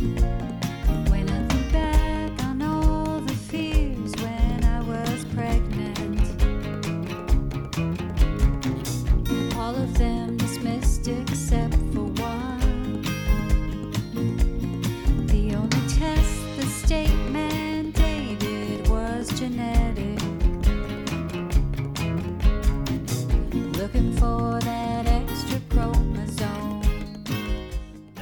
When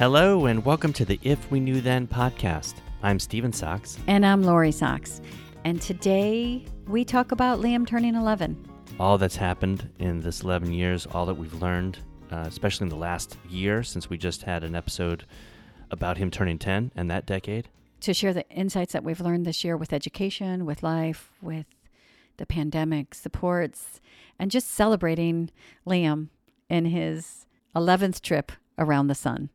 Hello, and welcome to the If We Knew Then podcast. I'm Steven Sachs. And I'm Lori Sachs. And today we talk about Liam turning 11. All that's happened in this 11 years, all that we've learned, uh, especially in the last year since we just had an episode about him turning 10 and that decade. To share the insights that we've learned this year with education, with life, with the pandemic supports, and just celebrating Liam in his 11th trip around the sun.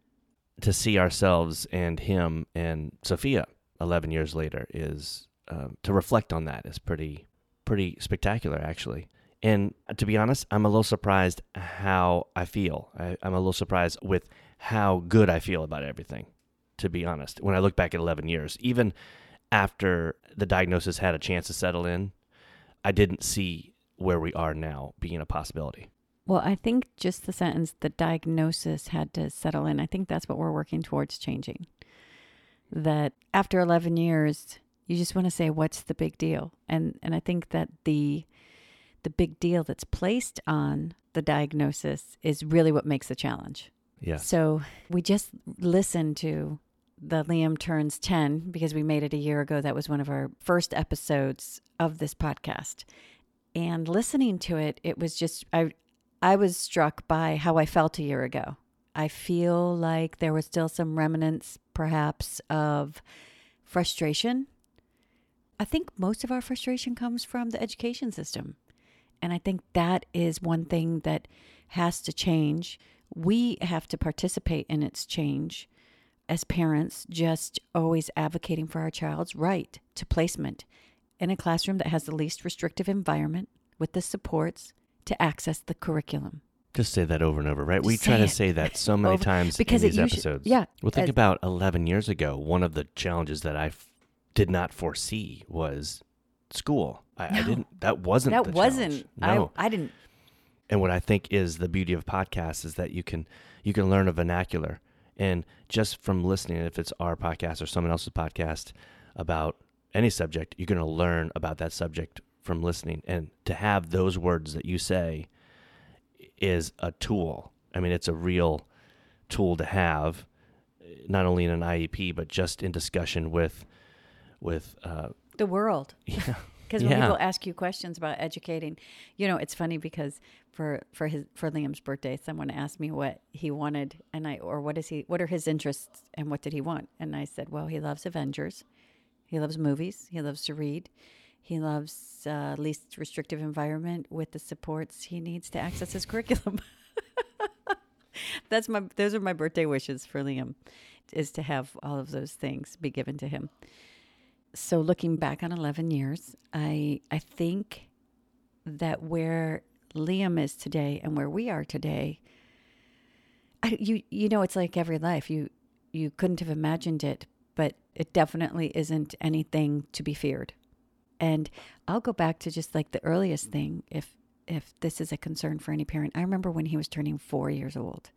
To see ourselves and him and Sophia 11 years later is uh, to reflect on that is pretty pretty spectacular actually. And to be honest, I'm a little surprised how I feel. I, I'm a little surprised with how good I feel about everything. To be honest, when I look back at 11 years, even after the diagnosis had a chance to settle in, I didn't see where we are now being a possibility. Well, I think just the sentence, the diagnosis had to settle in. I think that's what we're working towards changing. That after 11 years, you just want to say, what's the big deal? And, and I think that the, the big deal that's placed on the diagnosis is really what makes the challenge. Yes. So we just listened to the Liam Turns 10 because we made it a year ago. That was one of our first episodes of this podcast. And listening to it, it was just, I, I was struck by how I felt a year ago. I feel like there was still some remnants, perhaps, of frustration. I think most of our frustration comes from the education system. And I think that is one thing that has to change. We have to participate in its change as parents, just always advocating for our child's right to placement in a classroom that has the least restrictive environment with the supports to access the curriculum. Just say that over and over, right? we try to say that so many Over- times because in these usu- episodes. yeah, Well, think as- about 11 years ago. One of the challenges that I f- did not foresee was school. I, I didn't. That wasn't. that wasn't. No. I, I didn't, and what I think is the beauty of podcasts is that you can you can learn a vernacular, and just from listening, if it's our podcast or someone else's podcast about any subject, you're going to learn about that subject from listening. And to have those words that you say is a tool. I mean, it's a real tool to have, not only in an IEP but just in discussion with with uh, the world. yeah. Because when Yeah. people ask you questions about educating, you know, it's funny because for for his for Liam's birthday, someone asked me what he wanted, and I or what is he what are his interests and what did he want? And I said, well, he loves Avengers, he loves movies, he loves to read, he loves uh, least restrictive environment with the supports he needs to access his curriculum. That's my those are my birthday wishes for Liam, is to have all of those things be given to him. So looking back on 11 years i i think that where liam is today and where we are today I, you you know it's like every life. You you couldn't have imagined it but it definitely isn't anything to be feared and i'll go back to just like the earliest thing if if this is a concern for any parent i remember when he was turning 4 years old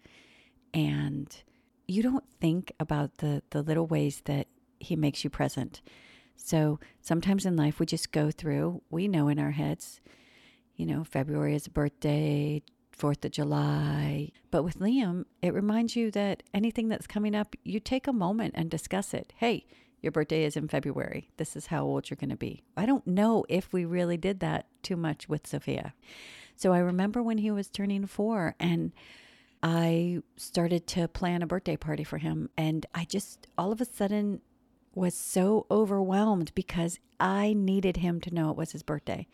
and you don't think about the the little ways that he makes you present so sometimes in life we just go through, we know in our heads, you know, February is a birthday, 4th of July. But with Liam, it reminds you that anything that's coming up, you take a moment and discuss it. Hey, your birthday is in February. This is how old you're going to be. I don't know if we really did that too much with Sophia. So I remember when he was turning four and I started to plan a birthday party for him. And I just all of a sudden was so overwhelmed because I needed him to know it was his birthday.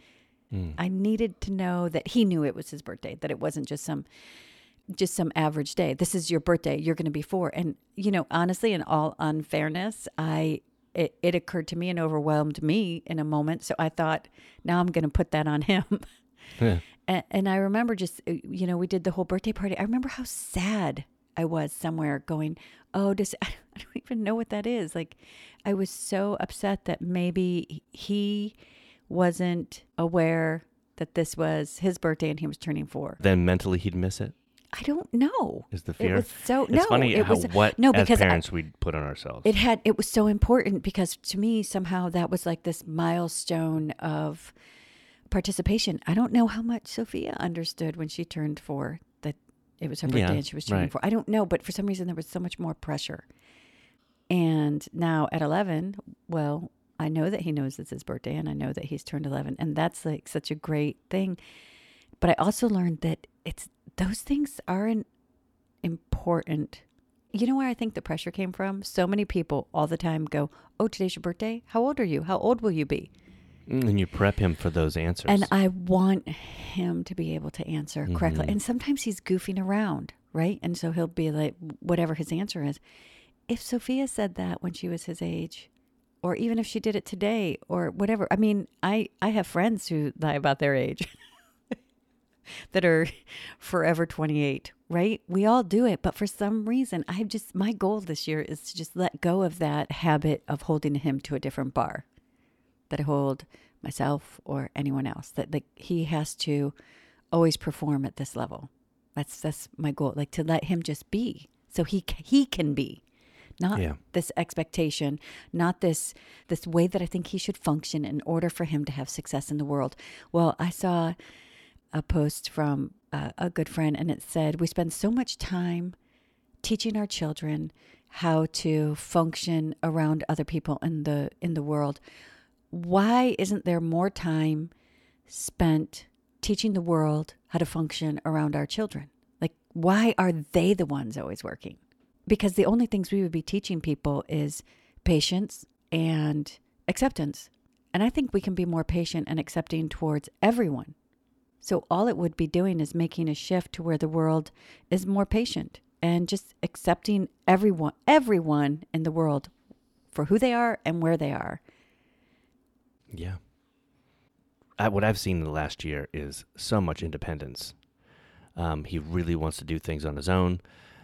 Hmm. I needed to know that he knew it was his birthday, that it wasn't just some just some average day. This is your birthday. You're going to be four. And you know, honestly, in all unfairness, I it, it occurred to me and overwhelmed me in a moment. So I thought, now I'm going to put that on him. Yeah. And, and I remember just, uh, you know, we did the whole birthday party. I remember how sad I was somewhere going, oh, does I don't even know what that is. Like, I was so upset that maybe he wasn't aware that this was his birthday and he was turning four. Then mentally he'd miss it. I don't know. Is the It fear? was so it's no. funny it how was what no because I- parents we put on ourselves. it had it was so important because to me somehow that was like this milestone of participation. I don't know how much Sophia understood when she turned four that it was her birthday Yeah, and she was turning right. four. I don't know, but for some reason there was so much more pressure. And now at eleven, well, I know that he knows it's his birthday and I know that he's turned eleven, and that's like such a great thing. But I also learned that it's those things aren't important. You know where I think the pressure came from? So many people all the time go, Oh, today's your birthday? How old are you? How old will you be? Mm, and you prep him for those answers. And I want him to be able to answer correctly. Mhm. And sometimes he's goofing around, right? And so he'll be like, whatever his answer is. If Sophia said that when she was his age, or even if she did it today, or whatever, I mean, I, I have friends who lie about their age that are forever 28, right? We all do it. But for some reason, I've just, my goal this year is to just let go of that habit of holding him to a different bar that I hold myself or anyone else. That like he has to always perform at this level. That's that's my goal. Like to let him just be, so he he can be, not Yeah. this expectation, not this this way that I think he should function in order for him to have success in the world. Well, I saw a post from uh, a good friend, and it said we spend so much time teaching our children how to function around other people in the in the world. Why isn't there more time spent teaching the world how to function around our children? Like why are they the ones always working? Because the only things we would be teaching people is patience and acceptance. And i think we can be more patient and accepting towards everyone so all it would be doing is making a shift to where the world is more patient and just accepting everyone everyone in the world for who they are and where they are. Yeah. I, what I've seen in the last year is so much independence. Um, he really wants to do things on his own,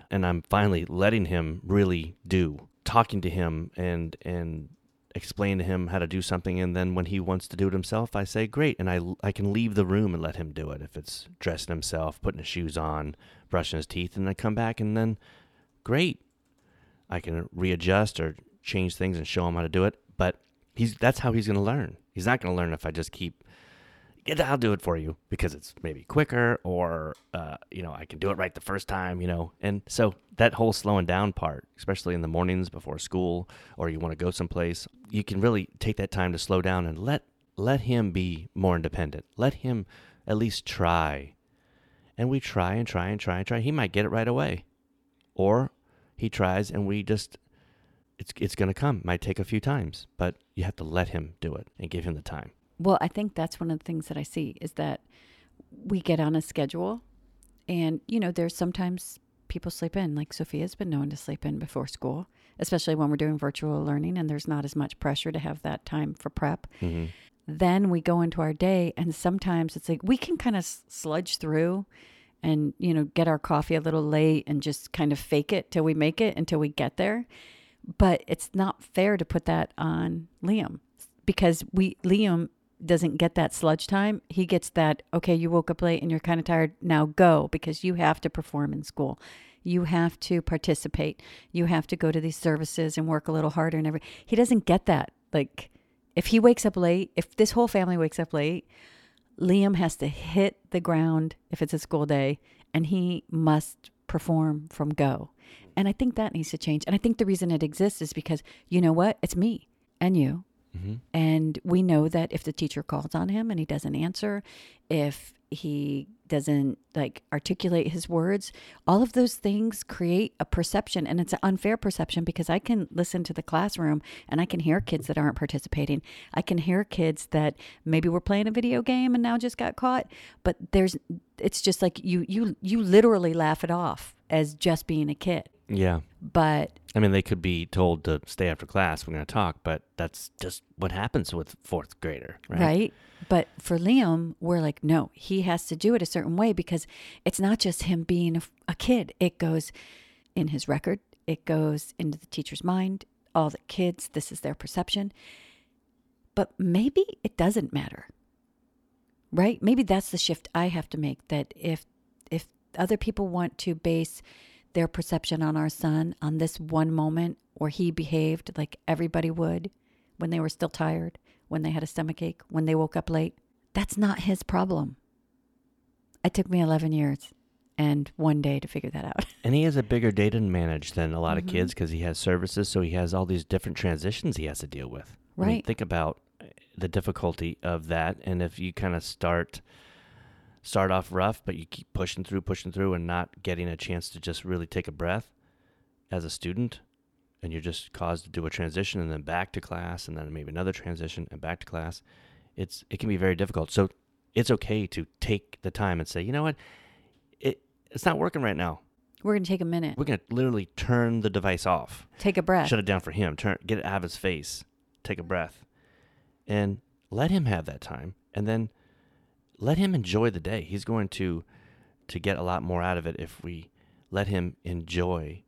and I'm finally letting him really do. Talking to him and and explain to him how to do something, and then when he wants to do it himself, I say great, and I I can leave the room and let him do it. If it's dressing himself, putting his shoes on, brushing his teeth, and I come back and then great, I can readjust or change things and show him how to do it. But he's that's how he's going to learn. He's not going to learn if I just keep. I'll do it for you because it's maybe quicker, or uh, you know, I can do it right the first time. You know, and so that whole slowing down part, especially in the mornings before school, or you want to go someplace, you can really take that time to slow down and let let him be more independent. Let him at least try, and we try and try and try and try. He might get it right away, or he tries and we just it's it's going to come. Might take a few times, but you have to let him do it and give him the time. Well, I think that's one of the things that I see is that we get on a schedule and you know, there's sometimes people sleep in. Like Sophia's been known to sleep in before school, especially when we're doing virtual learning and there's not as much pressure to have that time for prep. hmm then we go into our day and sometimes it's like we can kind of sludge through and you know get our coffee a little late and just kind of fake it till we make it until we get there but it's not fair to put that on liam because we liam doesn't get that sludge time he gets that okay you woke up late and you're kind of tired now go because you have to perform in school you have to participate you have to go to these services and work a little harder and every he doesn't get that like if he wakes up late, if this whole family wakes up late, Liam has to hit the ground if it's a school day and he must perform from go. And I think that needs to change. And I think the reason it exists is because you know what? It's me and you. Hmm And we know that if the teacher calls on him and he doesn't answer, if he doesn't like articulate his words, all of those things create a perception and it's an unfair perception because I can listen to the classroom and I can hear kids that aren't participating. I can hear kids that maybe were playing a video game and now just got caught, but there's it's just like you you you literally laugh it off as just being a kid. Yeah. But I mean, they could be told to stay after class. We're going to talk, but that's just what happens with fourth grader, right? right? But for Liam, we're like, no, he has to do it a certain way because it's not just him being a, a kid. It goes, in his record, it goes into the teacher's mind. All the kids, this is their perception. But maybe it doesn't matter. Right? Maybe that's the shift I have to make that if if other people want to base their perception on our son on this one moment where he behaved like everybody would when they were still tired, when they had a stomach ache, when they woke up late, that's not his problem. It took me 11 years and one day to figure that out. And he has a bigger day to manage than a lot of Mhm. kids because he has services, so he has all these different transitions he has to deal with. I mean, Right. think about the difficulty of that, and if you kind of start start off rough, but you keep pushing through, pushing through, and not getting a chance to just really take a breath as a student, and you're just caused to do a transition and then back to class, and then maybe another transition and back to class. It's it can be very difficult. So it's okay to take the time and say, you know what, it it's not working right now. We're going to take a minute, We're gonna literally turn the device off, take a breath. shut it down for him, turn, get it out of his face, take a breath, and let him have that time, and then let him enjoy the day. He's going to to get a lot more out of it if we let him enjoy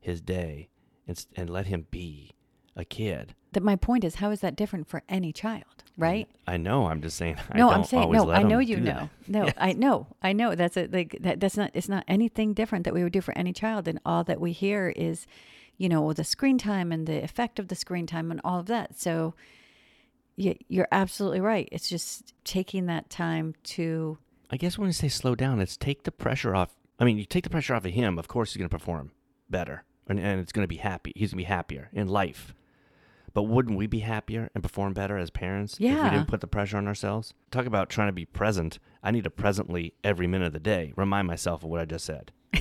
his day and and let him be a kid. That my point is, how is that different for any child, right? I know. I'm just saying. I no, I'm saying no. I know you know. that. No, Yeah. I know. I know. That's a, like that. That's not. It's not anything different that we would do for any child. And all that we hear is, you know, the screen time and the effect of the screen time and all of that. So, you're absolutely right. It's just taking that time to. I guess when you say slow down, it's take the pressure off. I mean, you take the pressure off of him. Of course, he's going to perform better, and, and it's going to be happy. He's going to be happier in life. But wouldn't we be happier and perform better as parents if we didn't put the pressure on ourselves? Talk about trying to be present. I need to presently every minute of the day remind myself of what I just said.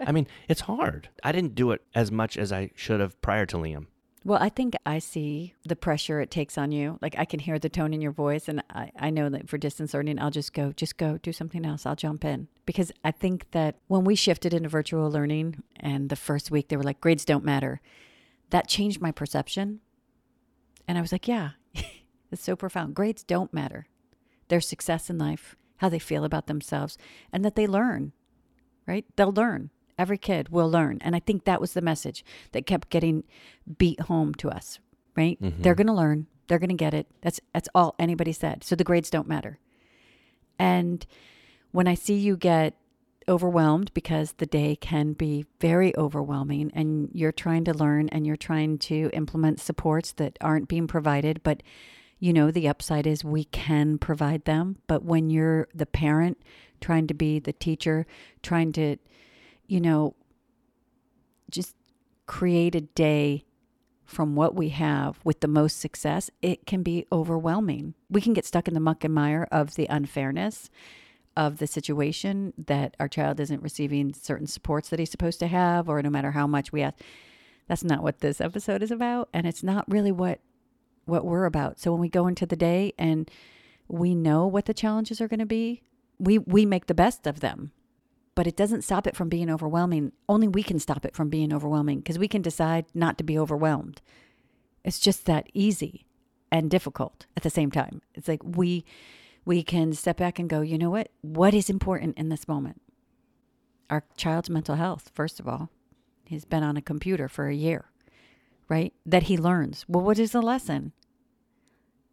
I mean, it's hard. I didn't do it as much as I should have prior to Liam. Well, I think I see the pressure it takes on you. Like I can hear the tone in your voice, and I, I know that for distance learning, I'll just go, just go, do something else. I'll jump in because I think that when we shifted into virtual learning, and the first week they were like, grades don't matter, that changed my perception. And I was like, yeah, it's so profound. Grades don't matter. Their success in life, how they feel about themselves, and that they learn, right? They'll learn. Every kid will learn. And I think that was the message that kept getting beat home to us, right? Mm-hmm. They're going to learn. They're going to get it. That's that's all anybody said. So the grades don't matter. And when I see you get overwhelmed because the day can be very overwhelming and you're trying to learn and you're trying to implement supports that aren't being provided but you know the upside is we can provide them but when you're the parent trying to be the teacher trying to you know just create a day from what we have with the most success, it can be overwhelming. We can get stuck in the muck and mire of the unfairness of the situation that our child isn't receiving certain supports that he's supposed to have, or no matter how much we ask. That's not what this episode is about, and it's not really what what we're about. So when we go into the day and we know what the challenges are going to be, we we make the best of them but it doesn't stop it from being overwhelming. Only we can stop it from being overwhelming because we can decide not to be overwhelmed. It's just that easy and difficult at the same time. It's like we we can step back and go, you know what? What is important in this moment? Our child's mental health, first of all. He's been on a computer for a year, right? That he learns. Well, what is the lesson?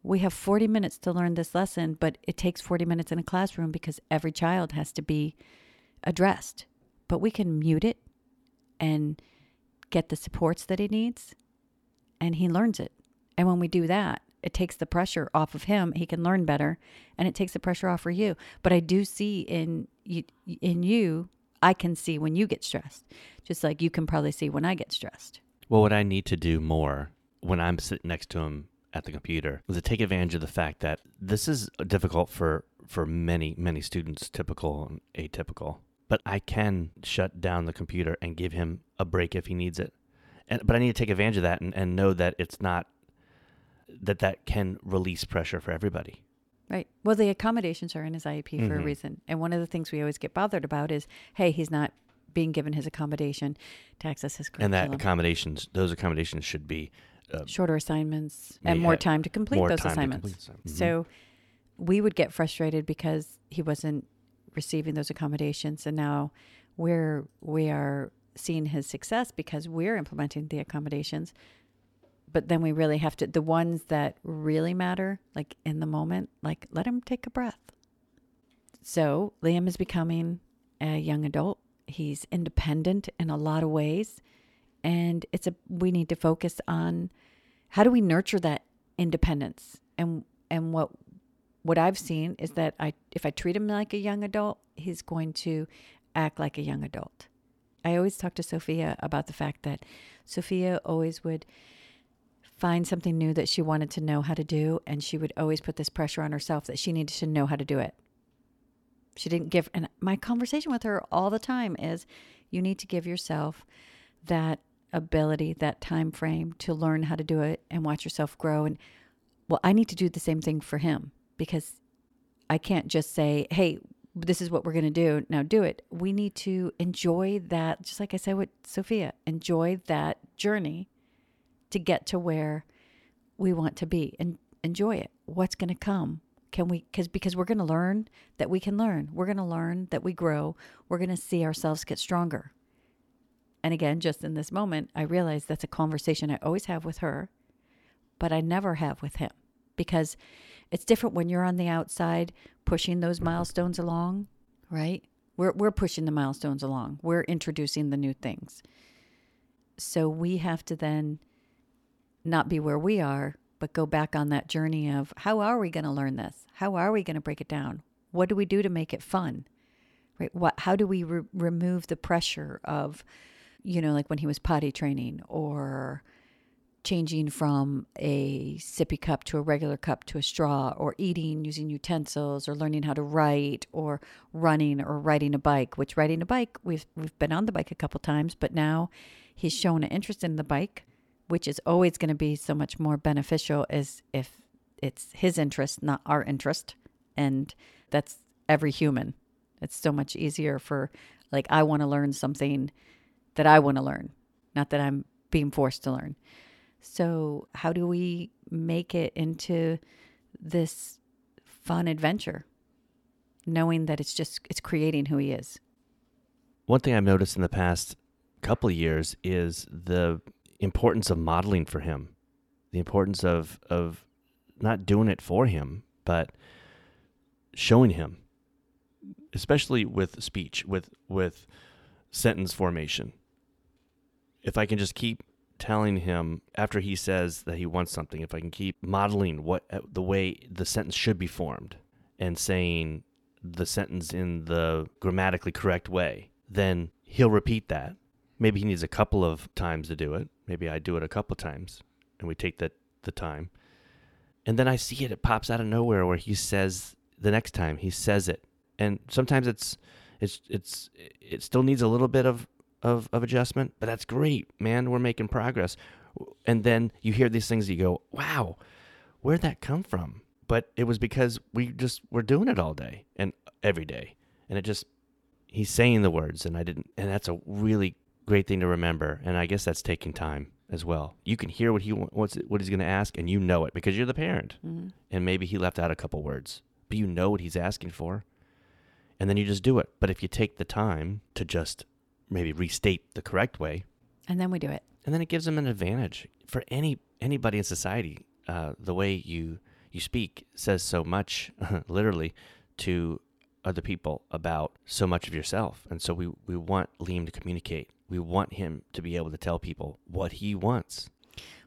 We have 40 minutes to learn this lesson, but it takes 40 minutes in a classroom because every child has to be addressed. But we can mute it and get the supports that he needs, and he learns it. And when we do that, it takes the pressure off of him. He can learn better, and it takes the pressure off for you. But I do see in you, in you, I can see when you get stressed, just like you can probably see when I get stressed. Well, what I need to do more when I'm sitting next to him at the computer is to take advantage of the fact that this is difficult for for many many students, typical and atypical. But I can shut down the computer and give him a break if he needs it. And but I need to take advantage of that and, and know that it's not that that can release pressure for everybody. Right. Well, the accommodations are in his IEP for a Mhm. reason. And one of the things we always get bothered about is, hey, he's not being given his accommodation to access his curriculum. And that accommodations, those accommodations should be uh, shorter assignments and more time to complete more those time to assignments. complete. Mhm. So we would get frustrated because he wasn't receiving those accommodations and now we're we are seeing his success because we're implementing the accommodations. But then we really have to, the ones that really matter, like in the moment, like let him take a breath. So Liam is becoming a young adult. He's independent in a lot of ways. And it's a, we need to focus on how do we nurture that independence and, and what, what I've seen is that I, if I treat him like a young adult, he's going to act like a young adult. I always talk to Sophia about the fact that Sophia always would find something new that she wanted to know how to do, and she would always put this pressure on herself that she needed to know how to do it. She didn't give, and my conversation with her all the time is you need to give yourself that ability, that time frame to learn how to do it and watch yourself grow. And well, I need to do the same thing for him because I can't just say, hey, this is what we're going to do. Now do it. We need to enjoy that, just like I said with Sophia, enjoy that journey to get to where we want to be and enjoy it. What's going to come? Can we, because because we're going to learn that we can learn. We're going to learn that we grow. We're going to see ourselves get stronger. And again, just in this moment, I realize that's a conversation I always have with her, but I never have with him because it's different when you're on the outside pushing those milestones along, right? We're, we're pushing the milestones along, we're introducing the new things. So we have to then not be where we are, but go back on that journey of how are we going to learn this? How are we going to break it down? What do we do to make it fun? Right? What how do we re- remove the pressure of you know like when he was potty training or changing from a sippy cup to a regular cup to a straw or eating using utensils or learning how to write or running or riding a bike which riding a bike we've we've been on the bike a couple times but now he's shown an interest in the bike which is always going to be so much more beneficial as if it's his interest not our interest and that's every human. It's so much easier for like i want to learn something that i want to learn not that i'm being forced to learn so, how do we make it into this fun adventure, knowing that it's just it's creating who he is? One thing I've noticed in the past couple years is the importance of modeling for him, the importance of of not doing it for him, but showing him, especially with speech, with with sentence formation. If I can just keep telling him after he says that he wants something, if I can keep modeling what uh, the way the sentence should be formed and saying the sentence in the grammatically correct way, then he'll repeat that. Maybe he needs a couple of times to do it. Maybe I do it a couple of times and we take the, the time. And then I see it, it pops out of nowhere where he says the next time he says it. And sometimes it's it's it's it still needs a little bit of of, of adjustment, but that's great, man. We're making progress. And then you hear these things, you go, wow, where'd that come from? But it was because we just were doing it all day and every day. And it just, he's saying the words, and I didn't, and that's a really great thing to remember. And I guess that's taking time as well. You can hear what he wants, what he's going to ask, and you know it because you're the parent. Mm-hmm. And maybe he left out a couple words, but you know what he's asking for. And then you just do it. But if you take the time to just maybe restate the correct way, And then we do it. and then it gives them an advantage for any anybody in society. Uh, the way you you speak says so much, literally, to other people about so much of yourself. And so we we want Liam to communicate. We want him to be able to tell people what he wants.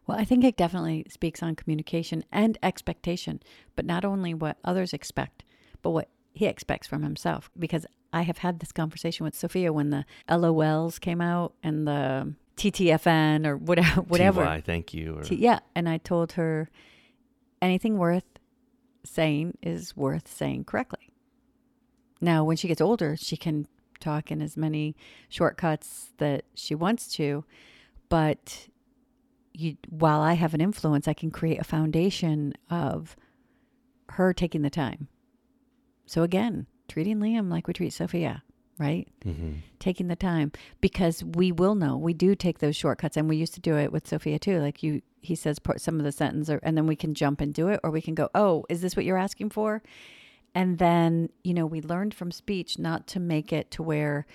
Well, I think it definitely speaks on communication and expectation, but not only what others expect, but what he expects from himself. Because I have had this conversation with Sophia when the LOLs came out and the TTFN or whatever. whatever. TY, thank you. Or, T- yeah, and I told her anything worth saying is worth saying correctly. Now, when she gets older, she can talk in as many shortcuts that she wants to, but you, while I have an influence, I can create a foundation of her taking the time. So again, treating Liam like we treat Sophia, right? Mhm. taking the time because we will know we do take those shortcuts and we used to do it with sophia too like you he says part some of the sentence or, and then we can jump and do it or we can go oh is this what you're asking for and then you know we learned from speech not to make it to where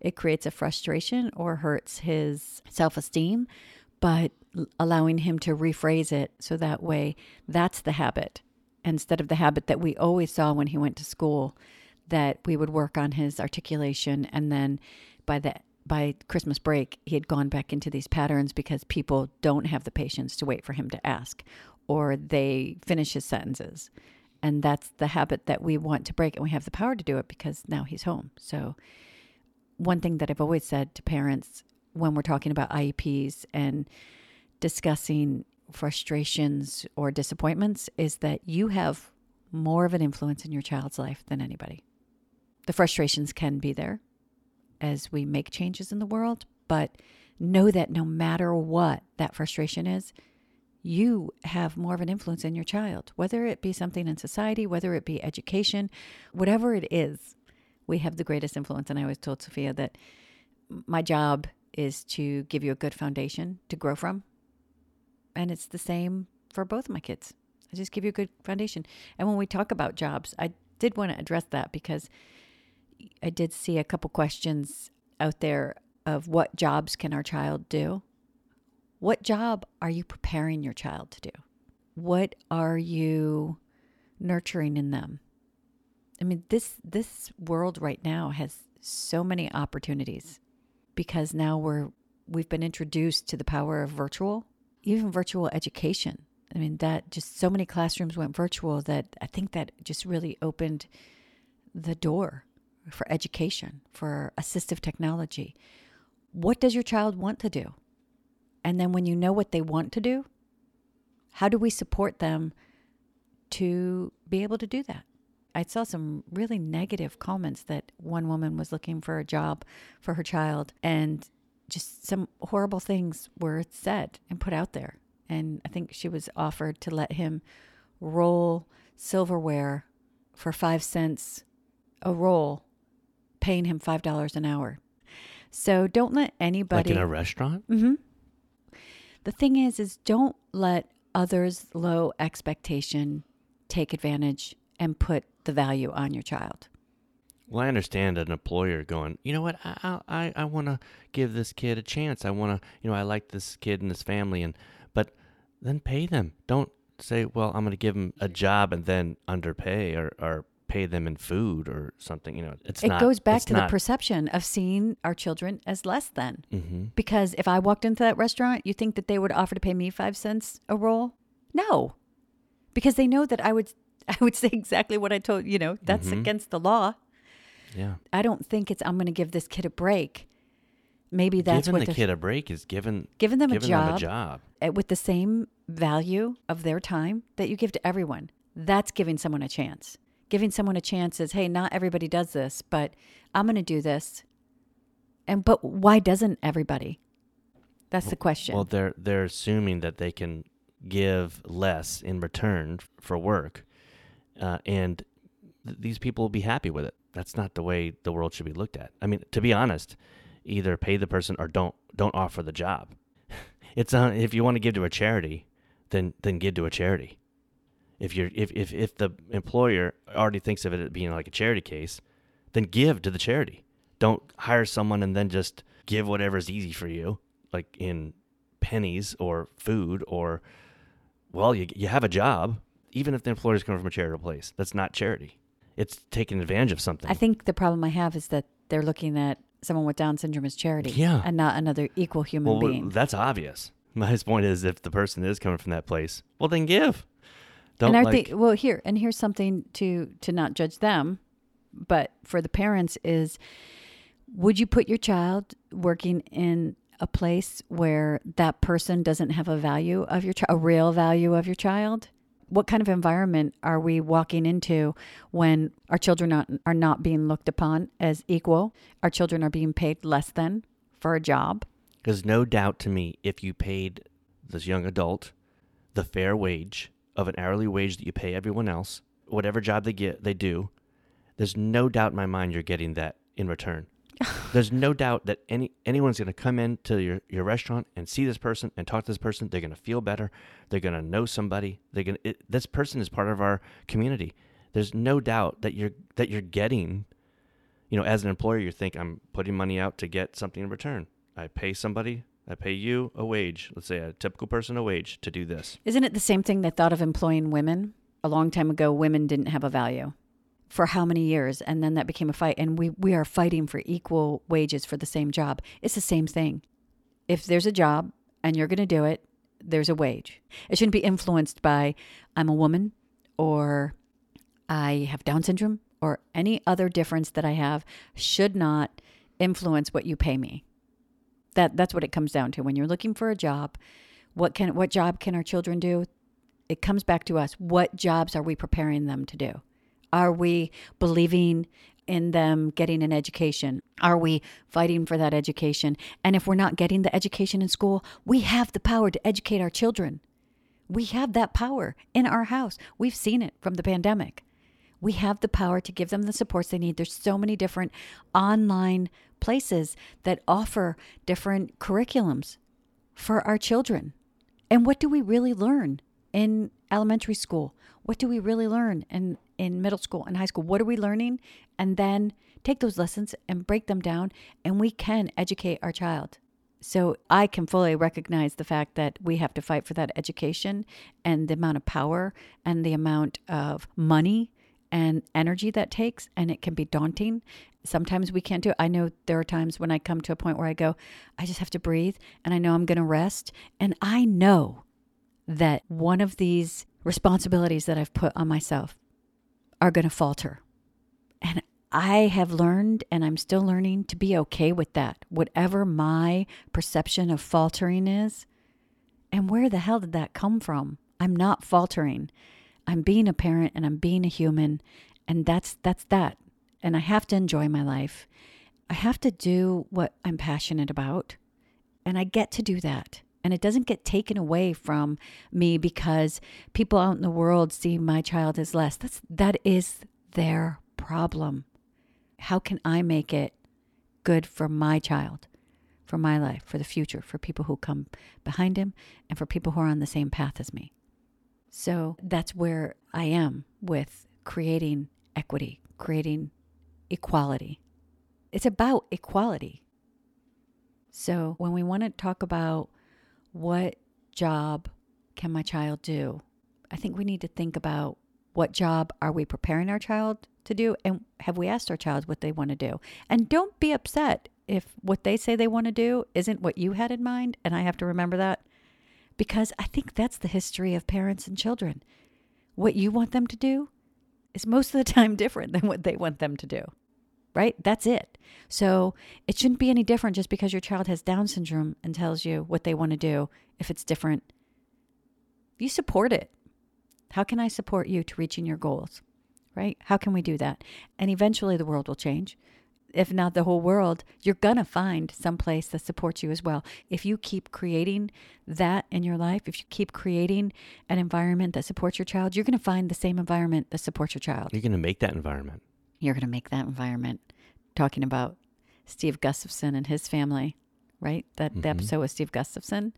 it creates a frustration or hurts his self esteem, but allowing him to rephrase it so that way that's the habit instead of the habit that we always saw when he went to school that we would work on his articulation. And then by the by Christmas break he had gone back into these patterns because people don't have the patience to wait for him to ask or they finish his sentences. And that's the habit that we want to break and we have the power to do it because now he's home. So one thing that I've always said to parents when we're talking about IEPs and discussing frustrations or disappointments is that you have more of an influence in your child's life than anybody. The frustrations can be there as we make changes in the world, but know that no matter what that frustration is, you have more of an influence in your child, whether it be something in society, whether it be education, whatever it is, we have the greatest influence. And I always told Sophia that my job is to give you a good foundation to grow from. And it's the same for both my kids. I just give you a good foundation. And when we talk about jobs, I did want to address that because I did see a couple questions out there of what jobs can our child do? What job are you preparing your child to do? What are you nurturing in them? I mean, this this world right now has so many opportunities because now we're we've been introduced to the power of virtual, even virtual education. I mean, that just so many classrooms went virtual that I think that just really opened the door for education, for assistive technology. What does your child want to do? And then when you know what they want to do, how do we support them to be able to do that? I saw some really negative comments that one woman was looking for a job for her child and just some horrible things were said and put out there. And I think she was offered to let him roll silverware for five cents a roll, paying him $5 an hour. So don't let anybody. Like in a restaurant? Mm hmm. The thing is, is don't let others' low expectation take advantage and put the value on your child. Well, I understand an employer going, you know what, I I I want to give this kid a chance. I want to, you know, I like this kid and this family, and but then pay them. Don't say, well, I'm going to give them a job and then underpay or or pay them in food or something. You know, it's it not. goes back to not, the perception of seeing our children as less than. hmm Because if I walked into that restaurant, you think that they would offer to pay me five cents a roll? No, because they know that I would. I would say exactly what I told you. Know that's Mhm. against the law. Yeah, I don't think it's. I'm going to give this kid a break. Maybe that's giving what the kid a break is giving giving them a job. them a job. with the same value of their time that you give to everyone. That's giving someone a chance. Giving someone a chance is, hey, not everybody does this, but I'm going to do this. And but why doesn't everybody? That's the question. Well, they're they're assuming that they can give less in return for work, uh, and th- these people will be happy with it. That's not the way the world should be looked at. I mean, to be honest, either pay the person or don't don't offer the job. It's uh, if you want to give to a charity, then then give to a charity. If you're if, if if the employer already thinks of it as being like a charity case, then give to the charity. Don't hire someone and then just give whatever's easy for you, like in pennies or food or well, you you have a job, even if the employer's coming from a charitable place. That's not charity. It's taking advantage of something. I think the problem I have is that they're looking at someone with Down syndrome as charity Yeah. and not another equal human well, being. that's obvious. My point is, if the person is coming from that place, well, then give. Don't and I like, think well here and here's something to to not judge them, but for the parents is would you put your child working in a place where that person doesn't have a value of your child, a real value of your child? What kind of environment are we walking into when our children not, are not being looked upon as equal? Our children are being paid less than for a job. There's no doubt to me if you paid this young adult the fair wage of an hourly wage that you pay everyone else, whatever job they get, they do. There's no doubt in my mind you're getting that in return. There's no doubt that any anyone's going to come into your, your restaurant and see this person and talk to this person. They're going to feel better. They're going to know somebody. They're going to, this person is part of our community. There's no doubt that you're that you're getting you know, as an employer, you think I'm putting money out to get something in return. I pay somebody, I pay you a wage, let's say a typical person a wage to do this. Isn't it the same thing they thought of employing women? A long time ago, women didn't have a value. For how many years? And then that became a fight. And we, we are fighting for equal wages for the same job. It's the same thing. If there's a job and you're going to do it, there's a wage. It shouldn't be influenced by I'm a woman or I have Down syndrome or any other difference that I have should not influence what you pay me. That that's what it comes down to. When you're looking for a job, what can what job can our children do? It comes back to us. What jobs are we preparing them to do? Are we believing in them getting an education? Are we fighting for that education? And if we're not getting the education in school, we have the power to educate our children. We have that power in our house. We've seen it from the pandemic. We have the power to give them the supports they need. There's so many different online places that offer different curriculums for our children. And what do we really learn in elementary school? What do we really learn in, in middle school and high school? What are we learning? And then take those lessons and break them down, and we can educate our child. So I can fully recognize the fact that we have to fight for that education and the amount of power and the amount of money and energy that takes, and it can be daunting. Sometimes we can't do it. I know there are times when I come to a point where I go, I just have to breathe, and I know I'm going to rest. And I know that one of these responsibilities that I've put on myself are going to falter. And I have learned, and I'm still learning to be okay with that, whatever my perception of faltering is. And where the hell did that come from? I'm not faltering. I'm being a parent and I'm being a human, and that's that's that. And I have to enjoy my life. I have to do what I'm passionate about, and I get to do that. And it doesn't get taken away from me because people out in the world see my child as less. That's that is their problem. How can I make it good for my child, for my life, for the future, for people who come behind him, and for people who are on the same path as me? So that's where I am with creating equity, creating equality. It's about equality. So when we want to talk about what job can my child do, I think we need to think about what job are we preparing our child to do and have we asked our child what they want to do? And don't be upset if what they say they want to do isn't what you had in mind and I have to remember that because I think that's the history of parents and children. What you want them to do is most of the time different than what they want them to do, right? That's it. So it shouldn't be any different just because your child has Down syndrome and tells you what they want to do if it's different. You support it. How can I support you to reaching your goals? Right? How can we do that? And eventually the world will change if not the whole world, you're going to find some place that supports you as well. If you keep creating that in your life, if you keep creating an environment that supports your child, you're going to find the same environment that supports your child. You're going to make that environment. You're going to make that environment. Talking about Steve Gustafson and his family, right? That the Mhm. episode with Steve Gustafson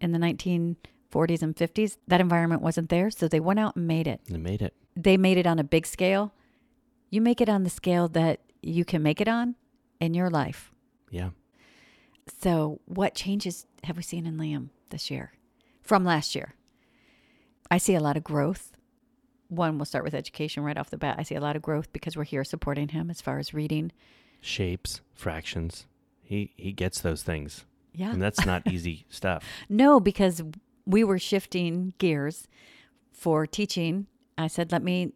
in the 1940s and 50s, that environment wasn't there, so they went out and made it They made it. they made it on a big scale. You make it on the scale that you can make it on in your life. Yeah. So, what changes have we seen in Liam this year from last year? I see a lot of growth. One, we'll start with education right off the bat. I see a lot of growth because we're here supporting him as far as reading. Shapes, fractions. He he gets those things. Yeah. And that's not easy stuff. No, because we were shifting gears for teaching. I said, let me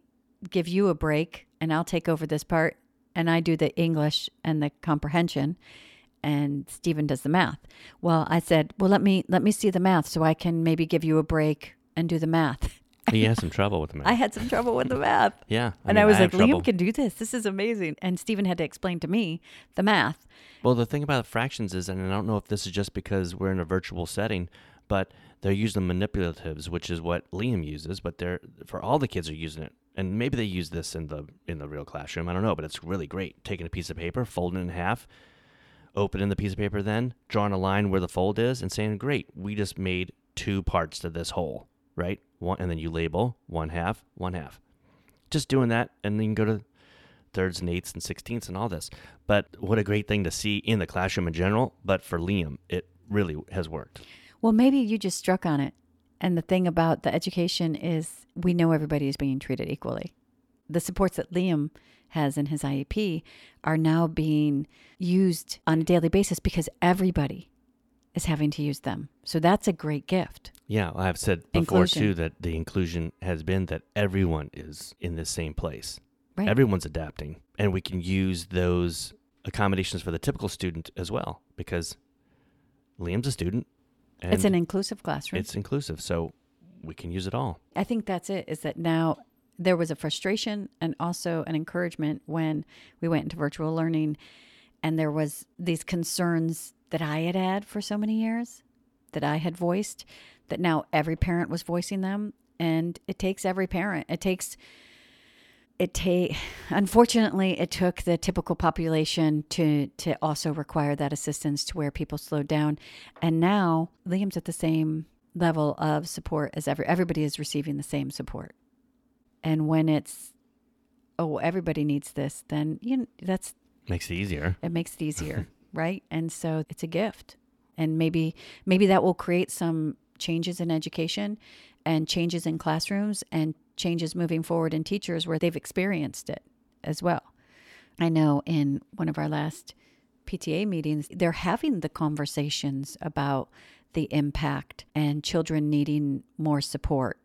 give you a break and I'll take over this part. And I do the English and the comprehension and Steven does the math. Well, I said, well, let me, let me see the math so I can maybe give you a break and do the math. He has some trouble with the math. I had some trouble with the math. yeah. and I was have like, Liam trouble. can do this. This is amazing. And Steven had to explain to me the math. Well, the thing about fractions is, and I don't know if this is just because we're in a virtual setting, but they're using manipulatives, which is what Liam uses, but they're for all the kids are using it. And maybe they use this in the in the real classroom. I don't know, but it's really great. Taking a piece of paper, folding it in half, opening the piece of paper, then drawing a line where the fold is, and saying, "Great, we just made two parts to this whole, right? One, and then you label one half, one half. Just doing that, and then you can go to thirds and eighths and sixteenths and all this. But what a great thing to see in the classroom in general. But for Liam, it really has worked. Well, maybe you just struck on it. And the thing about the education is we know everybody is being treated equally. The supports that Liam has in his IEP are now being used on a daily basis because everybody is having to use them. So that's a great gift. Yeah, I've said before Inclusion. too that the inclusion has been that everyone is in the same place. Right. Everyone's adapting, and we can use those accommodations for the typical student as well because Liam's a student. And it's an inclusive classroom. it's inclusive, so we can use it all. I think that's it. Is that now there was a frustration and also an encouragement when we went into virtual learning, and there was these concerns that I had had for so many years, that I had voiced, that now every parent was voicing them, and it takes every parent. It takes. It take unfortunately it took the typical population to to also require that assistance to where people slowed down and now Liam's at the same level of support as every everybody is receiving the same support. And when it's oh everybody needs this, then you know, that's Makes it easier. it makes it easier, right? And so it's a gift. And maybe maybe that will create some changes in education and changes in classrooms and changes moving forward in teachers where they've experienced it as well. I know in one of our last PTA meetings, they're having the conversations about the impact and children needing more support.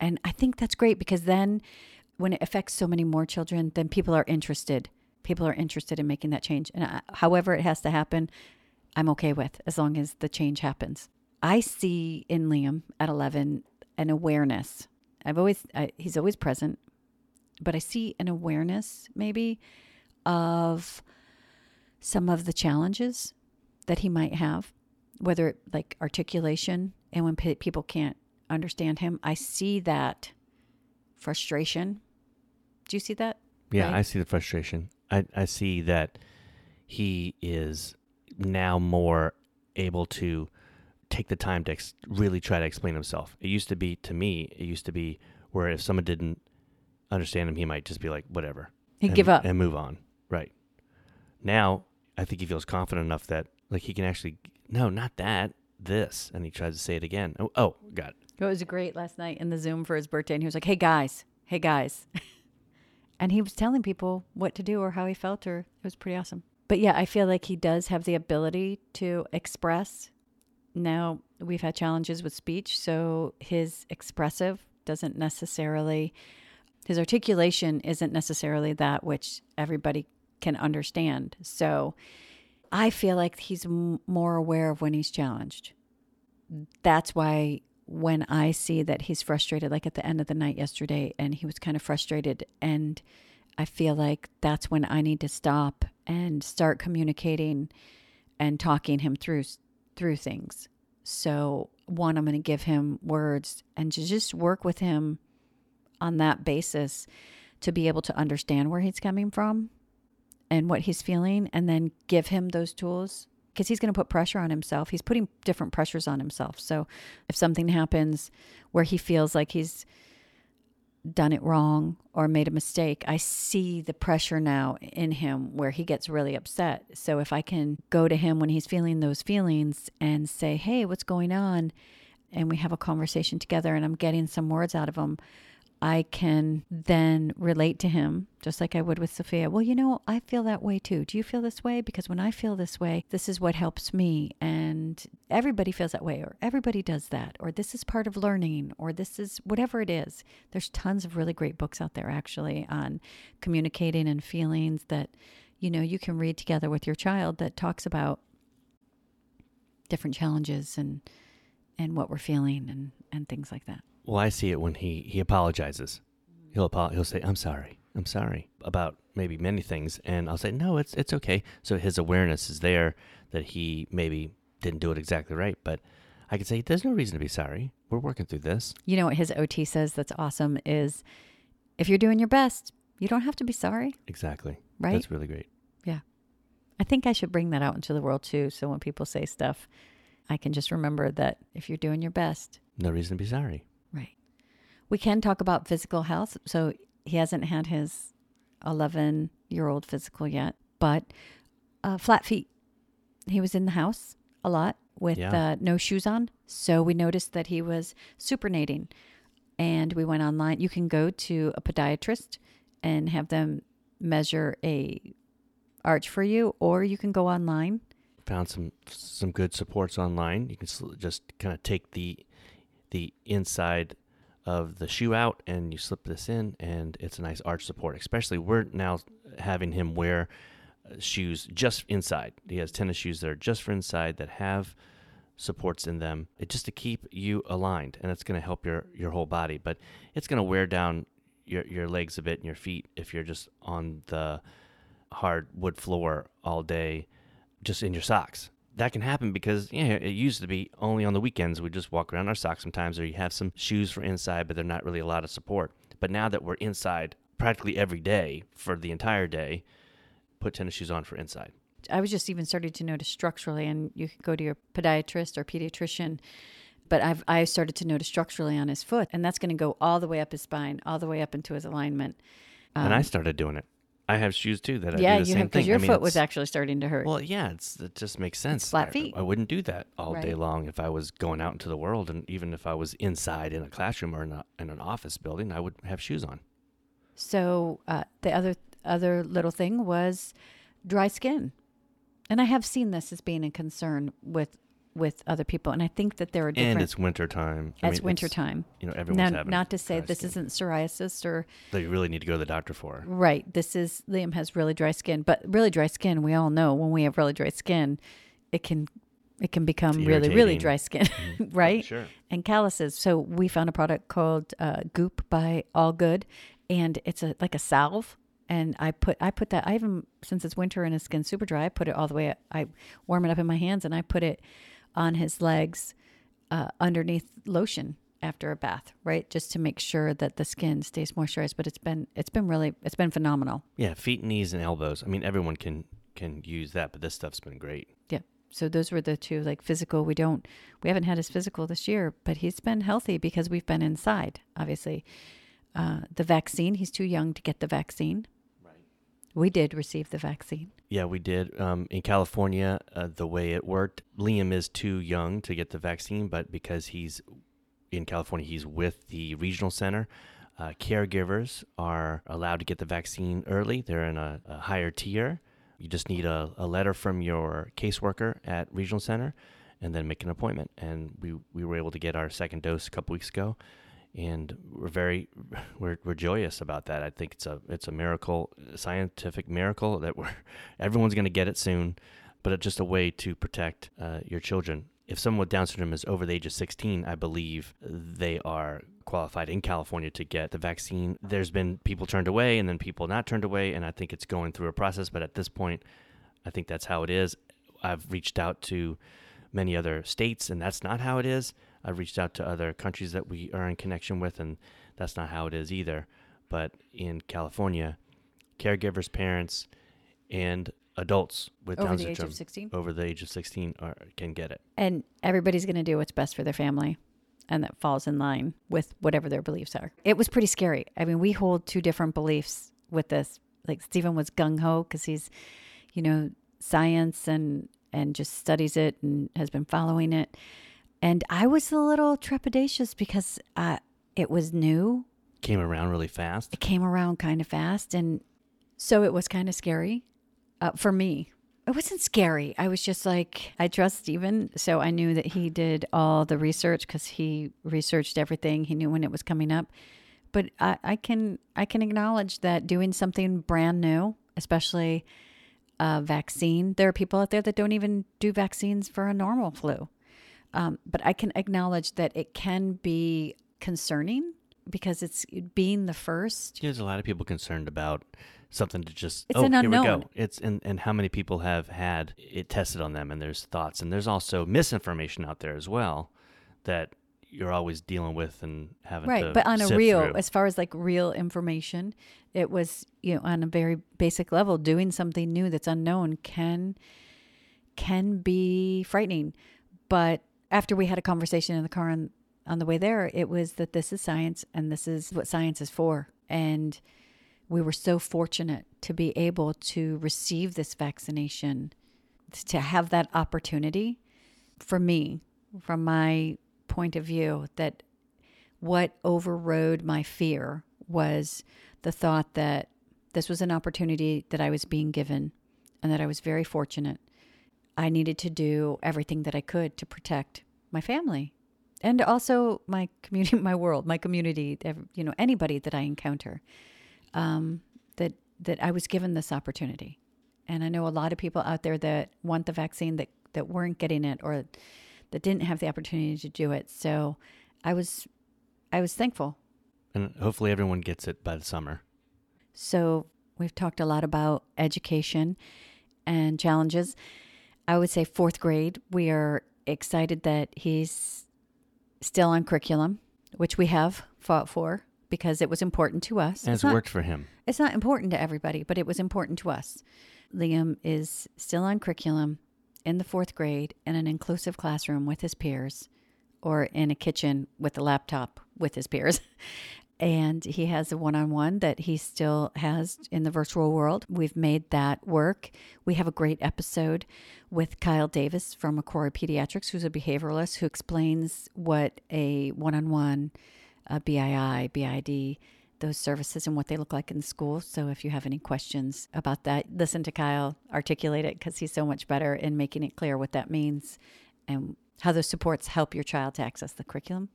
And I think that's great because then when it affects so many more children, then people are interested. People are interested in making that change. And I, however it has to happen, I'm okay with as long as the change happens. I see in Liam at 11 an awareness. I've always, I, he's always present, but I see an awareness maybe of some of the challenges that he might have, whether it, like articulation and when pe- people can't understand him. I see that frustration. Do you see that? Yeah, Right. I see the frustration. I, I see that he is now more able to take the time to ex- really try to explain himself. It used to be, to me, it used to be where if someone didn't understand him, he might just be like, whatever. He'd and- give up. and move on. Right. Now, I think he feels confident enough that like he can actually, no, not that, this. And he tries to say it again. Oh, oh got it. It was great last night in the Zoom for his birthday, and he was like, "Hey guys, hey guys," and he was telling people what to do or how he felt, or it was pretty awesome. But yeah, I feel like he does have the ability to express. Now we've had challenges with speech, so his expressive doesn't necessarily, his articulation isn't necessarily that which everybody can understand. So I feel like he's m- more aware of when he's challenged that's why when I see that he's frustrated, like at the end of the night yesterday, and he was kind of frustrated, and I feel like that's when I need to stop and start communicating and talking him through through things. So one, I'm going to give him words and to just work with him on that basis to be able to understand where he's coming from and what he's feeling, and then give him those tools because he's going to put pressure on himself. He's putting different pressures on himself. So if something happens where he feels like he's done it wrong or made a mistake, I see the pressure now in him where he gets really upset. So if I can go to him when he's feeling those feelings and say, "Hey, what's going on?" and we have a conversation together and I'm getting some words out of him, I can then relate to him just like I would with Sophia. Well, you know, I feel that way too. Do you feel this way? Because when I feel this way, this is what helps me. And everybody feels that way, or everybody does that, or this is part of learning, or this is whatever it is. There's tons of really great books out there actually on communicating and feelings that, you know, you can read together with your child that talks about different challenges and and what we're feeling and and things like that. Well, I see it when he he apologizes. He'll apo- he'll say, "I'm sorry, I'm sorry" about maybe many things, and I'll say, "No, it's it's okay." So his awareness is there that he maybe didn't do it exactly right, but I can say, "There's no reason to be sorry. We're working through this." You know what his OT says that's awesome is if you're doing your best, you don't have to be sorry, Exactly. right? That's really great. yeah. I think I should bring that out into the world too. So when people say stuff, I can just remember that if you're doing your best, No reason to be sorry. We can talk about physical health. So he hasn't had his 11 year old physical yet, but uh, flat feet. He was in the house a lot with Yeah. uh, no shoes on. So we noticed that he was supinating. And we went online. You can go to a podiatrist and have them measure a arch for you, or you can go online. Found some some good supports online. You can just kind of take the the inside of the shoe out and you slip this in and it's a nice arch support. Especially we're now having him wear uh, shoes just inside. He has tennis shoes that are just for inside that have supports in them it, just to keep you aligned and it's going to help your your whole body but it's going to wear down your your legs a bit and your feet if you're just on the hard wood floor all day just in your socks that can happen because yeah it used to be only on the weekends we just walk around in our socks sometimes or you have some shoes for inside but they're not really a lot of support but now that we're inside practically every day for the entire day put tennis shoes on for inside I was just even starting to notice structurally, and you could go to your podiatrist or pediatrician. But I've I started to notice structurally on his foot, and that's going to go all the way up his spine, all the way up into his alignment. and I um, started doing it. I have shoes too that I yeah, do the you same have thing. your I mean, foot was it's- actually starting to hurt. Well, yeah, it's it just makes sense. flat I- feet. I, wouldn't do that all day Right. long if I was going out into the world, and even if I was inside in a classroom or in, a, in an office building, I would have shoes on. So uh, the other other little thing was dry skin, and I have seen this as being a concern with with other people, and I think that there are different. And it's winter time. I it's mean, winter time. You know, everyone's Now, having. not to say this skin isn't psoriasis or that you really need to go to the doctor for. right. This is Liam has really dry skin, but really dry skin. We all know when we have really dry skin, it can it can become really really dry skin, right? Sure. and calluses. So we found a product called uh, Goop by All Good, and it's a like a salve. And I put I put that I even since it's winter and his skin's super dry, I put it all the way. I warm it up in my hands and I put it on his legs uh, underneath lotion after a bath, right? Just to make sure that the skin stays moisturized. But it's been it's been really it's been phenomenal. Yeah, feet, knees, and elbows. I mean, everyone can can use that, but this stuff's been great. Yeah. So those were the two like physical. We don't we haven't had his physical this year, but he's been healthy because we've been inside. Obviously, uh, the vaccine. He's too young to get the vaccine. We did receive the vaccine. Yeah, we did. Um, in California, uh, the way it worked, Liam is too young to get the vaccine, but because he's in California, he's with the regional center. Uh, caregivers are allowed to get the vaccine early. They're in a, a higher tier. You just need a, a letter from your caseworker at regional center, and then make an appointment. And we we were able to get our second dose a couple weeks ago, and we're very we're, we're joyous about that. I think it's a it's a miracle, scientific miracle that we're everyone's going to get it soon, but it's just a way to protect uh, your children. If someone with Down syndrome is over the age of 16, I believe they are qualified in California to get the vaccine. There's been people turned away and then people not turned away, and I think it's going through a process. But at this point, I think that's how it is. I've reached out to many other states, and that's not how it is. I've reached out to other countries that we are in connection with, and that's not how it is either. But in California, caregivers, parents, and adults with Over Down the age syndrome of 16. over the age of 16 are, can get it. And everybody's going to do what's best for their family. And that falls in line with whatever their beliefs are. It was pretty scary. I mean, we hold two different beliefs with this. Like Steven was gung ho because he's, you know, science and and just studies it and has been following it. And I was a little trepidatious because uh, it was new. Came around really fast. It came around kind of fast, and so it was kind of scary uh, for me. It wasn't scary. I was just like, I trust Steven. So I knew that he did all the research because he researched everything. He knew when it was coming up. But I, I can I can acknowledge that doing something brand new, especially a vaccine, there are people out there that don't even do vaccines for a normal flu. Um, but I can acknowledge that it can be concerning because it's being the first. There's a lot of people concerned about something to just It's oh an here we unknown. go. It's and and how many people have had it tested on them and there's thoughts and there's also misinformation out there as well that you're always dealing with and having to right but on a real through. as far as like real information it was you know on a very basic level doing something new that's unknown can can be frightening but after we had a conversation in the car on, on the way there it was that this is science and this is what science is for and we were so fortunate to be able to receive this vaccination, to have that opportunity for me, from my point of view, that what overrode my fear was the thought that this was an opportunity that I was being given and that I was very fortunate. I needed to do everything that I could to protect my family and also my community, my world, my community, you know, anybody that I encounter. Um, that that I was given this opportunity, and I know a lot of people out there that want the vaccine that that weren't getting it or that didn't have the opportunity to do it. So I was I was thankful. And hopefully everyone gets it by the summer. So we've talked a lot about education and challenges. I would say fourth grade, we are excited that he's still on curriculum, which we have fought for because it was important to us. And It's it's not- worked for him. It's not important to everybody, but it was important to us. Liam is still on curriculum in the fourth grade in an inclusive classroom with his peers or in a kitchen with a laptop with his peers. And he has a one on one that he still has in the virtual world. We've made that work. We have a great episode with Kyle Davis from Macquarie Pediatrics, who's a behavioralist who explains what a one on one uh, a BII, BID, those services and what they look like in school. So if you have any questions about that, listen to Kyle articulate it because he's so much better in making it clear what that means and how those supports help your child to access the curriculum.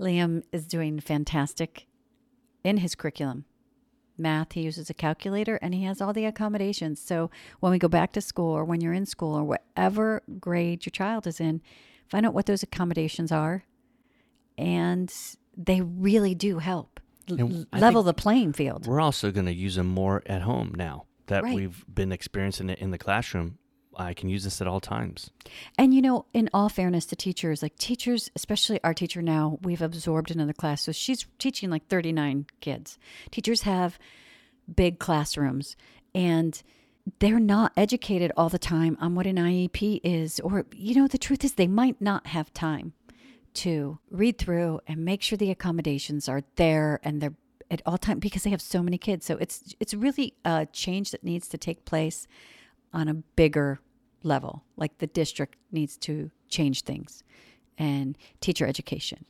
Liam is doing fantastic in his curriculum. Math, he uses a calculator and he has all the accommodations. So when we go back to school or when you're in school or whatever grade your child is in, find out what those accommodations are. And they really do help l- level the playing field. We're also going to use them more at home now that Right. we've been experiencing it in the classroom. I can use this at all times. And you know, in all fairness to teachers, like teachers, especially our teacher now, we've absorbed another class. So she's teaching like 39 kids. Teachers have big classrooms and they're not educated all the time on what an IEP is. Or, you know, the truth is they might not have time to read through and make sure the accommodations are there and they're at all time because they have so many kids. So it's it's really a change that needs to take place on a bigger level. Like the district needs to change things and teacher education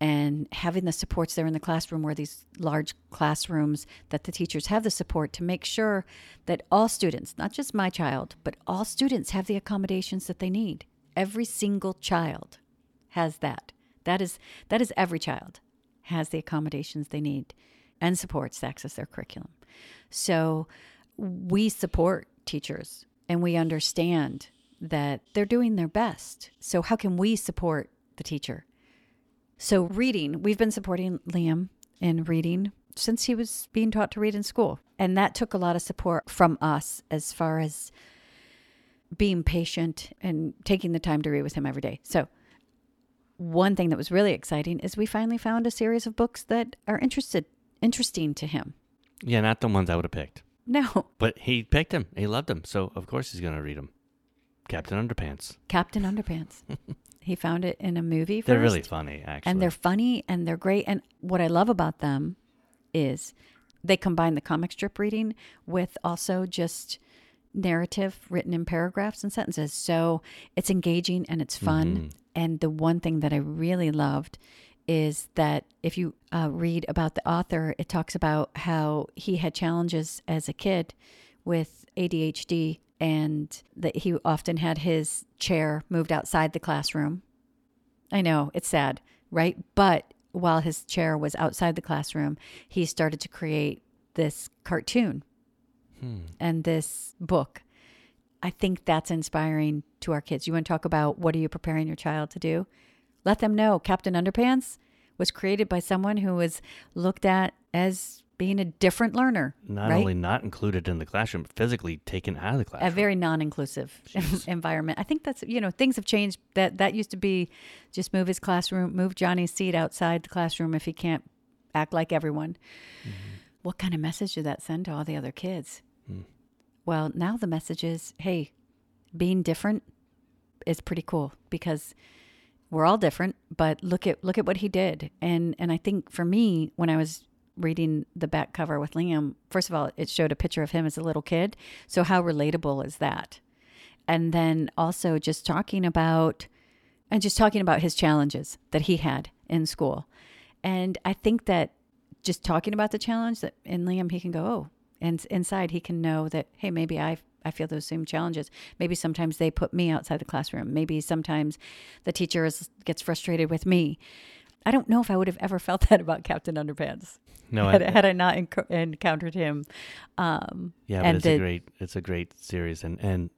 and having the supports there in the classroom where these large classrooms that the teachers have the support to make sure that all students, not just my child, but all students have the accommodations that they need. Every single child has that. That is that is every child has the accommodations they need and supports to access their curriculum. So we support teachers and we understand that they're doing their best. So how can we support the teacher? So reading, we've been supporting Liam in reading since he was being taught to read in school. And that took a lot of support from us as far as being patient and taking the time to read with him every day. So one thing that was really exciting is we finally found a series of books that are interested interesting to him. Yeah, not the ones I would have picked. No, But he picked him. He loved him. So, of course, he's going to read him. Captain Underpants. Captain Underpants. he found it in a movie. They're really funny, actually. and they're funny and they're great. And what I love about them is they combine the comic strip reading with also just narrative written in paragraphs and sentences. So it's engaging and it's fun. Mm-hmm. And the one thing that I really loved is that if you uh, read about the author, it talks about how he had challenges as a kid with ADHD and that he often had his chair moved outside the classroom. I know, it's sad, right? But while his chair was outside the classroom, he started to create this cartoon and this book. I think that's inspiring to our kids. You want to talk about what are you preparing your child to do? Let them know Captain Underpants was created by someone who was looked at as being a different learner, not right? only not included in the classroom, physically taken out of the classroom. a very non-inclusive environment. I think that's you know things have changed. That that used to be just move his classroom, move Johnny's seat outside the classroom if he can't act like everyone. Mm-hmm. What kind of message did that send to all the other kids? Hmm. Well, now the message is, hey, being different is pretty cool because we're all different. But look at look at what he did, and and I think for me when I was reading the back cover with Liam, first of all, it showed a picture of him as a little kid. So, how relatable is that? And then also just talking about, and just talking about his challenges that he had in school. And I think that just talking about the challenge that in Liam, he can go, oh, and inside he can know that, hey, maybe I I feel those same challenges. Maybe sometimes they put me outside the classroom. Maybe sometimes the teacher is, gets frustrated with me. I don't know if I would have ever felt that about Captain Underpants No, had, I, had I not enc- encountered him. Um, yeah, but it's the- a great it's a great series, and and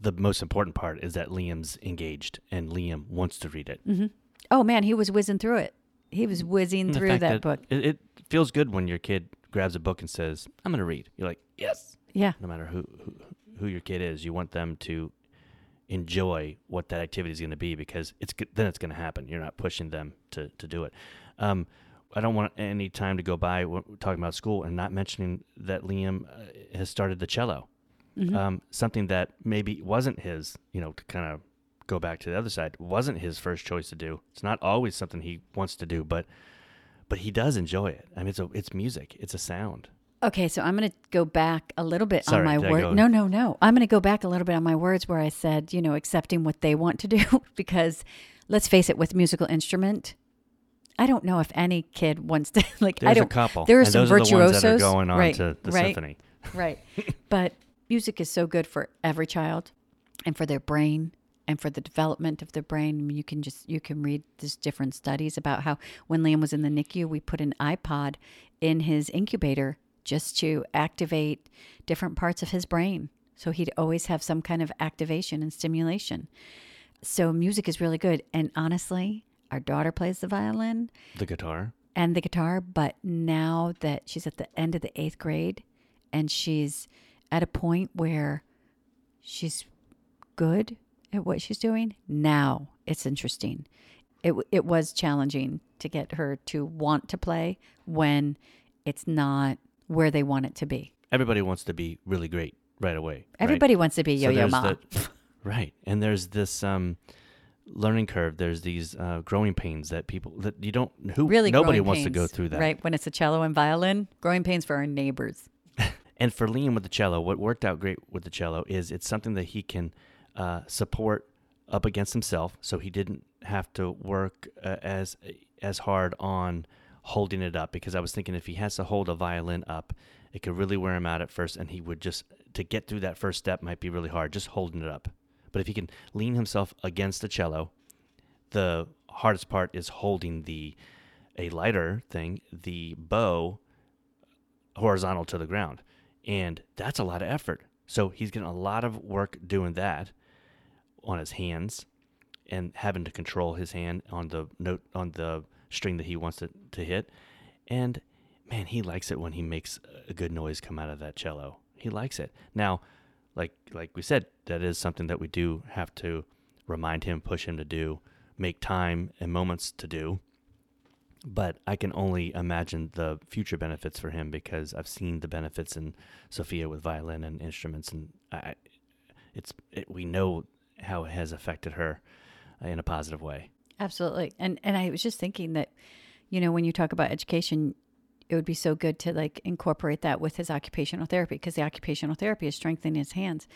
the most important part is that Liam's engaged and Liam wants to read it. mhm. Oh man, he was whizzing through it. He was whizzing through fact that, book. It, it feels good when your kid grabs a book and says, "I'm going to read." You're like, "Yes." Yeah, No matter who, who who your kid is, you want them to enjoy what that activity is going to be because it's then it's going to happen. You're not pushing them to to do it. Um, I don't want any time to go by talking about school and not mentioning that Liam uh, has started the cello. Mhm. Um, something that maybe wasn't his, you know, to kind of go back to the other side, wasn't his first choice to do. It's not always something he wants to do, but but he does enjoy it. I mean, it's a, it's music, it's a sound. Okay, so I'm going to go back a little bit Sorry, on my word. No, no, no. I'm going to go back a little bit on my words where I said, you know, accepting what they want to do because let's face it, with musical instrument, I don't know if any kid wants to like. I There's a don't. couple. there are and some those are the ones that are virtuosos. going on Right, to the right. symphony. right, but music is so good for every child, and for their brain, and for the development of their brain. I mean, you can just you can read these different studies about how when Liam was in the NICU, we put an iPod in his incubator just to activate different parts of his brain. So he'd always have some kind of activation and stimulation. So music is really good. And honestly, our daughter plays the violin The guitar. and the guitar, but now that she's at the end of the eighth grade and she's at a point where she's good at what she's doing, now it's interesting. It, it was challenging to get her to want to play when it's not where they want it to be. Everybody wants to be really great right away. right? Everybody wants to be Yo Yo there's Ma. the- right. And there's this um, learning curve. There's these uh, growing pains that people that you don't who really nobody wants to go through that. Right, when it's a cello and violin, growing pains for our neighbors. And for Liam with the cello, what worked out great with the cello is it's something that he can uh, support up against himself, so he didn't have to work uh, as as hard on holding it up. Because I was thinking if he has to hold a violin up, it could really wear him out at first, and he would just to get through that first step might be really hard, just holding it up. But if he can lean himself against the cello, the hardest part is holding the a lighter thing, the bow horizontal to the ground. And that's a lot of effort. So he's getting a lot of work doing that on his hands and having to control his hand on the note on the string that he wants to, to hit. And man, he likes it when he makes a good noise come out of that cello. He likes it. Now, like like we said, that is something that we do have to remind him, push him to do, make time and moments to do but I can only imagine the future benefits for him because I've seen the benefits in Sophia with violin and instruments, and I, it's it, we know how it has affected her in a positive way. Absolutely. And and I was just thinking that, you know, when you talk about education, it would be so good to like incorporate that with his occupational therapy because the occupational therapy is strengthening his hands.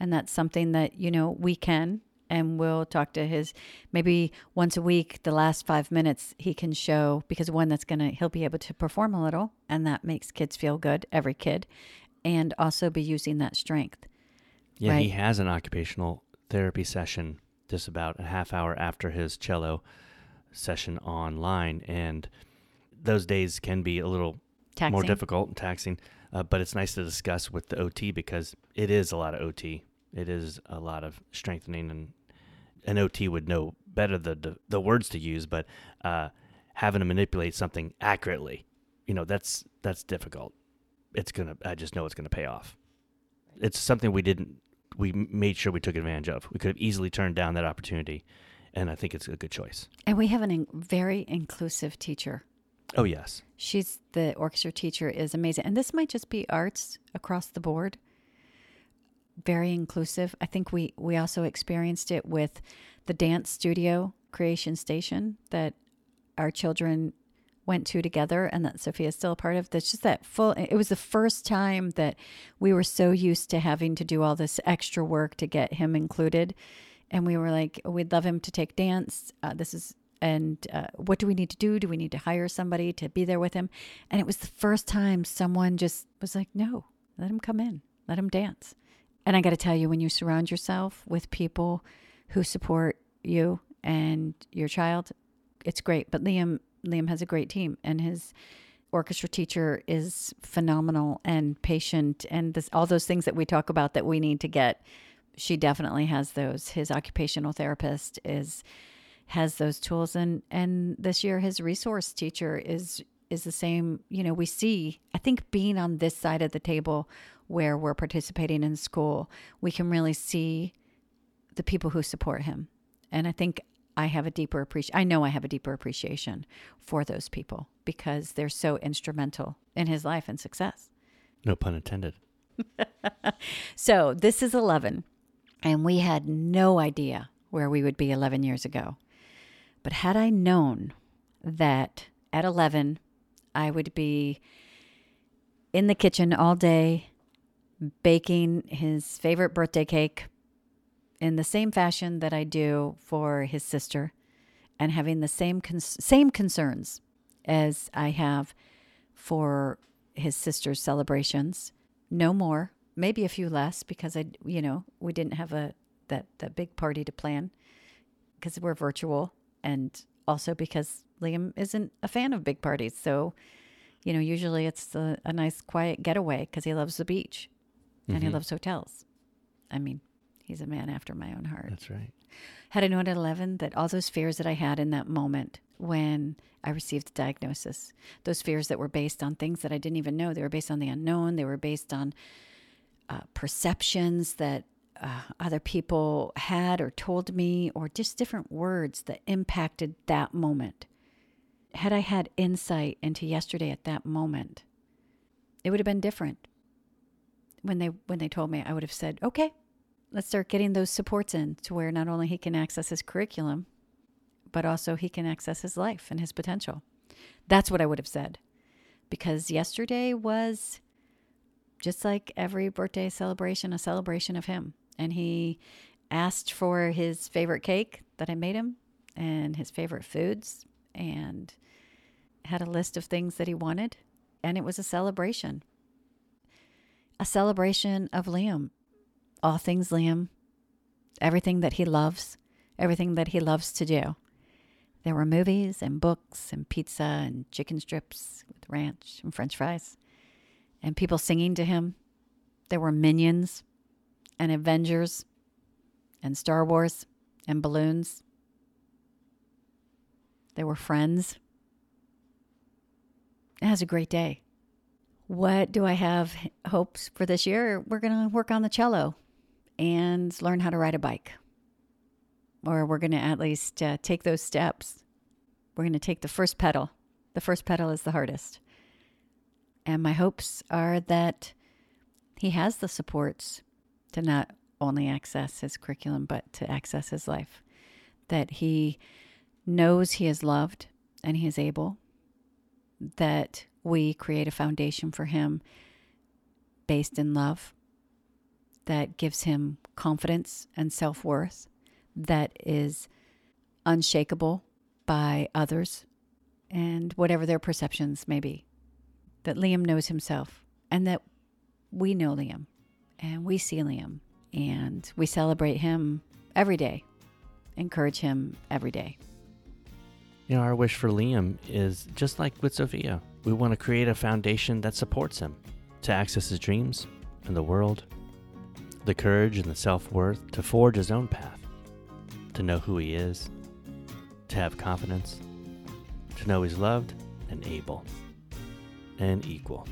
And that's something that, you know, we can and we'll talk to his maybe once a week, the last five minutes he can show because one that's gonna he'll be able to perform a little and that makes kids feel good, every kid, and also be using that strength. Yeah, he has an occupational therapy session just about a half hour after his cello session online, and those days can be a little Taxing. more difficult and taxing. Uh, but it's nice to discuss with the OT because it is a lot of OT. It is a lot of strengthening, and an OT would know better the the, the words to use. But uh, having to manipulate something accurately, you know, that's that's difficult. It's gonna. I just know it's gonna pay off. It's something we didn't. We made sure we took advantage of. We could have easily turned down that opportunity, and I think it's a good choice. And we have a in- very inclusive teacher. Oh yes, She's the orchestra teacher is amazing. And this might just be arts across the board. Very inclusive. I think we we also experienced it with the dance studio creation station that our children went to together and that Sophia's still a part of. That's just that full. It was the first time that we were so used to having to do all this extra work to get him included, and we were like, we'd love him to take dance. Uh, this is. And uh, what do we need to do? Do we need to hire somebody to be there with him? And it was the first time someone just was like, no, let him come in, let him dance. And I got to tell you, when you surround yourself with people who support you and your child, it's great. But Liam, Liam has a great team, and his orchestra teacher is phenomenal and patient, and this, all those things that we talk about that we need to get. She definitely has those. His occupational therapist is has those tools, and and this year his resource teacher is is the same. You know, we see. I think being on this side of the table where we're participating in school, we can really see the people who support him. And I think I have a deeper appreciation. I know I have a deeper appreciation for those people because they're so instrumental in his life and success. No pun intended. So this is 11, and we had no idea where we would be 11 years ago. But had I known that at 11, I would be in the kitchen all day baking his favorite birthday cake in the same fashion that I do for his sister and having the same same concerns as I have for his sister's celebrations. No more, maybe a few less because I you know, we didn't have a that that big party to plan because we're virtual and also because Liam isn't a fan of big parties. So, you know, usually it's a, a nice quiet getaway because he loves the beach and he mm-hmm. loves hotels. I mean, he's a man after my own heart. That's right. Had I known at 11 that all those fears that I had in that moment when I received the diagnosis, those fears that were based on things that I didn't even know, they were based on the unknown, they were based on uh, perceptions that uh, other people had or told me, or just different words that impacted that moment. Had I had insight into yesterday at that moment, it would have been different. When they when they told me, I would have said, "Okay, let's start getting those supports in to where not only he can access his curriculum, but also he can access his life and his potential." That's what I would have said. Because yesterday was just like every birthday celebration, a celebration of him. And he asked for his favorite cake that I made him and his favorite foods and had a list of things that he wanted. And it was a celebration. A celebration of Liam. All things Liam, everything that he loves, everything that he loves to do. There were movies and books and pizza and chicken strips with ranch and french fries and people singing to him. There were minions and Avengers and Star Wars and balloons. There were friends. It was a great day. What do I have hopes for this year? We're going to work on the cello and learn how to ride a bike. Or we're going to at least uh, take those steps. We're going to take the first pedal. The first pedal is the hardest. And my hopes are that he has the supports to not only access his curriculum, but to access his life. That he knows he is loved and he is able. That we create a foundation for him based in love that gives him confidence and self worth that is unshakable by others and whatever their perceptions may be. That Liam knows himself and that we know Liam and we see Liam and we celebrate him every day, encourage him every day. You know, our wish for Liam is just like with Sophia. We want to create a foundation that supports him to access his dreams and the world, the courage and the self worth to forge his own path, to know who he is, to have confidence, to know he's loved and able and equal.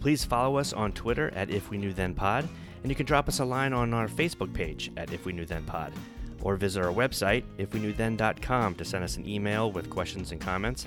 Please follow us on Twitter at If We Knew Then Pod, and you can drop us a line on our Facebook page at If We Knew Then Pod, or visit our website, ifweknewthen.com, to send us an email with questions and comments.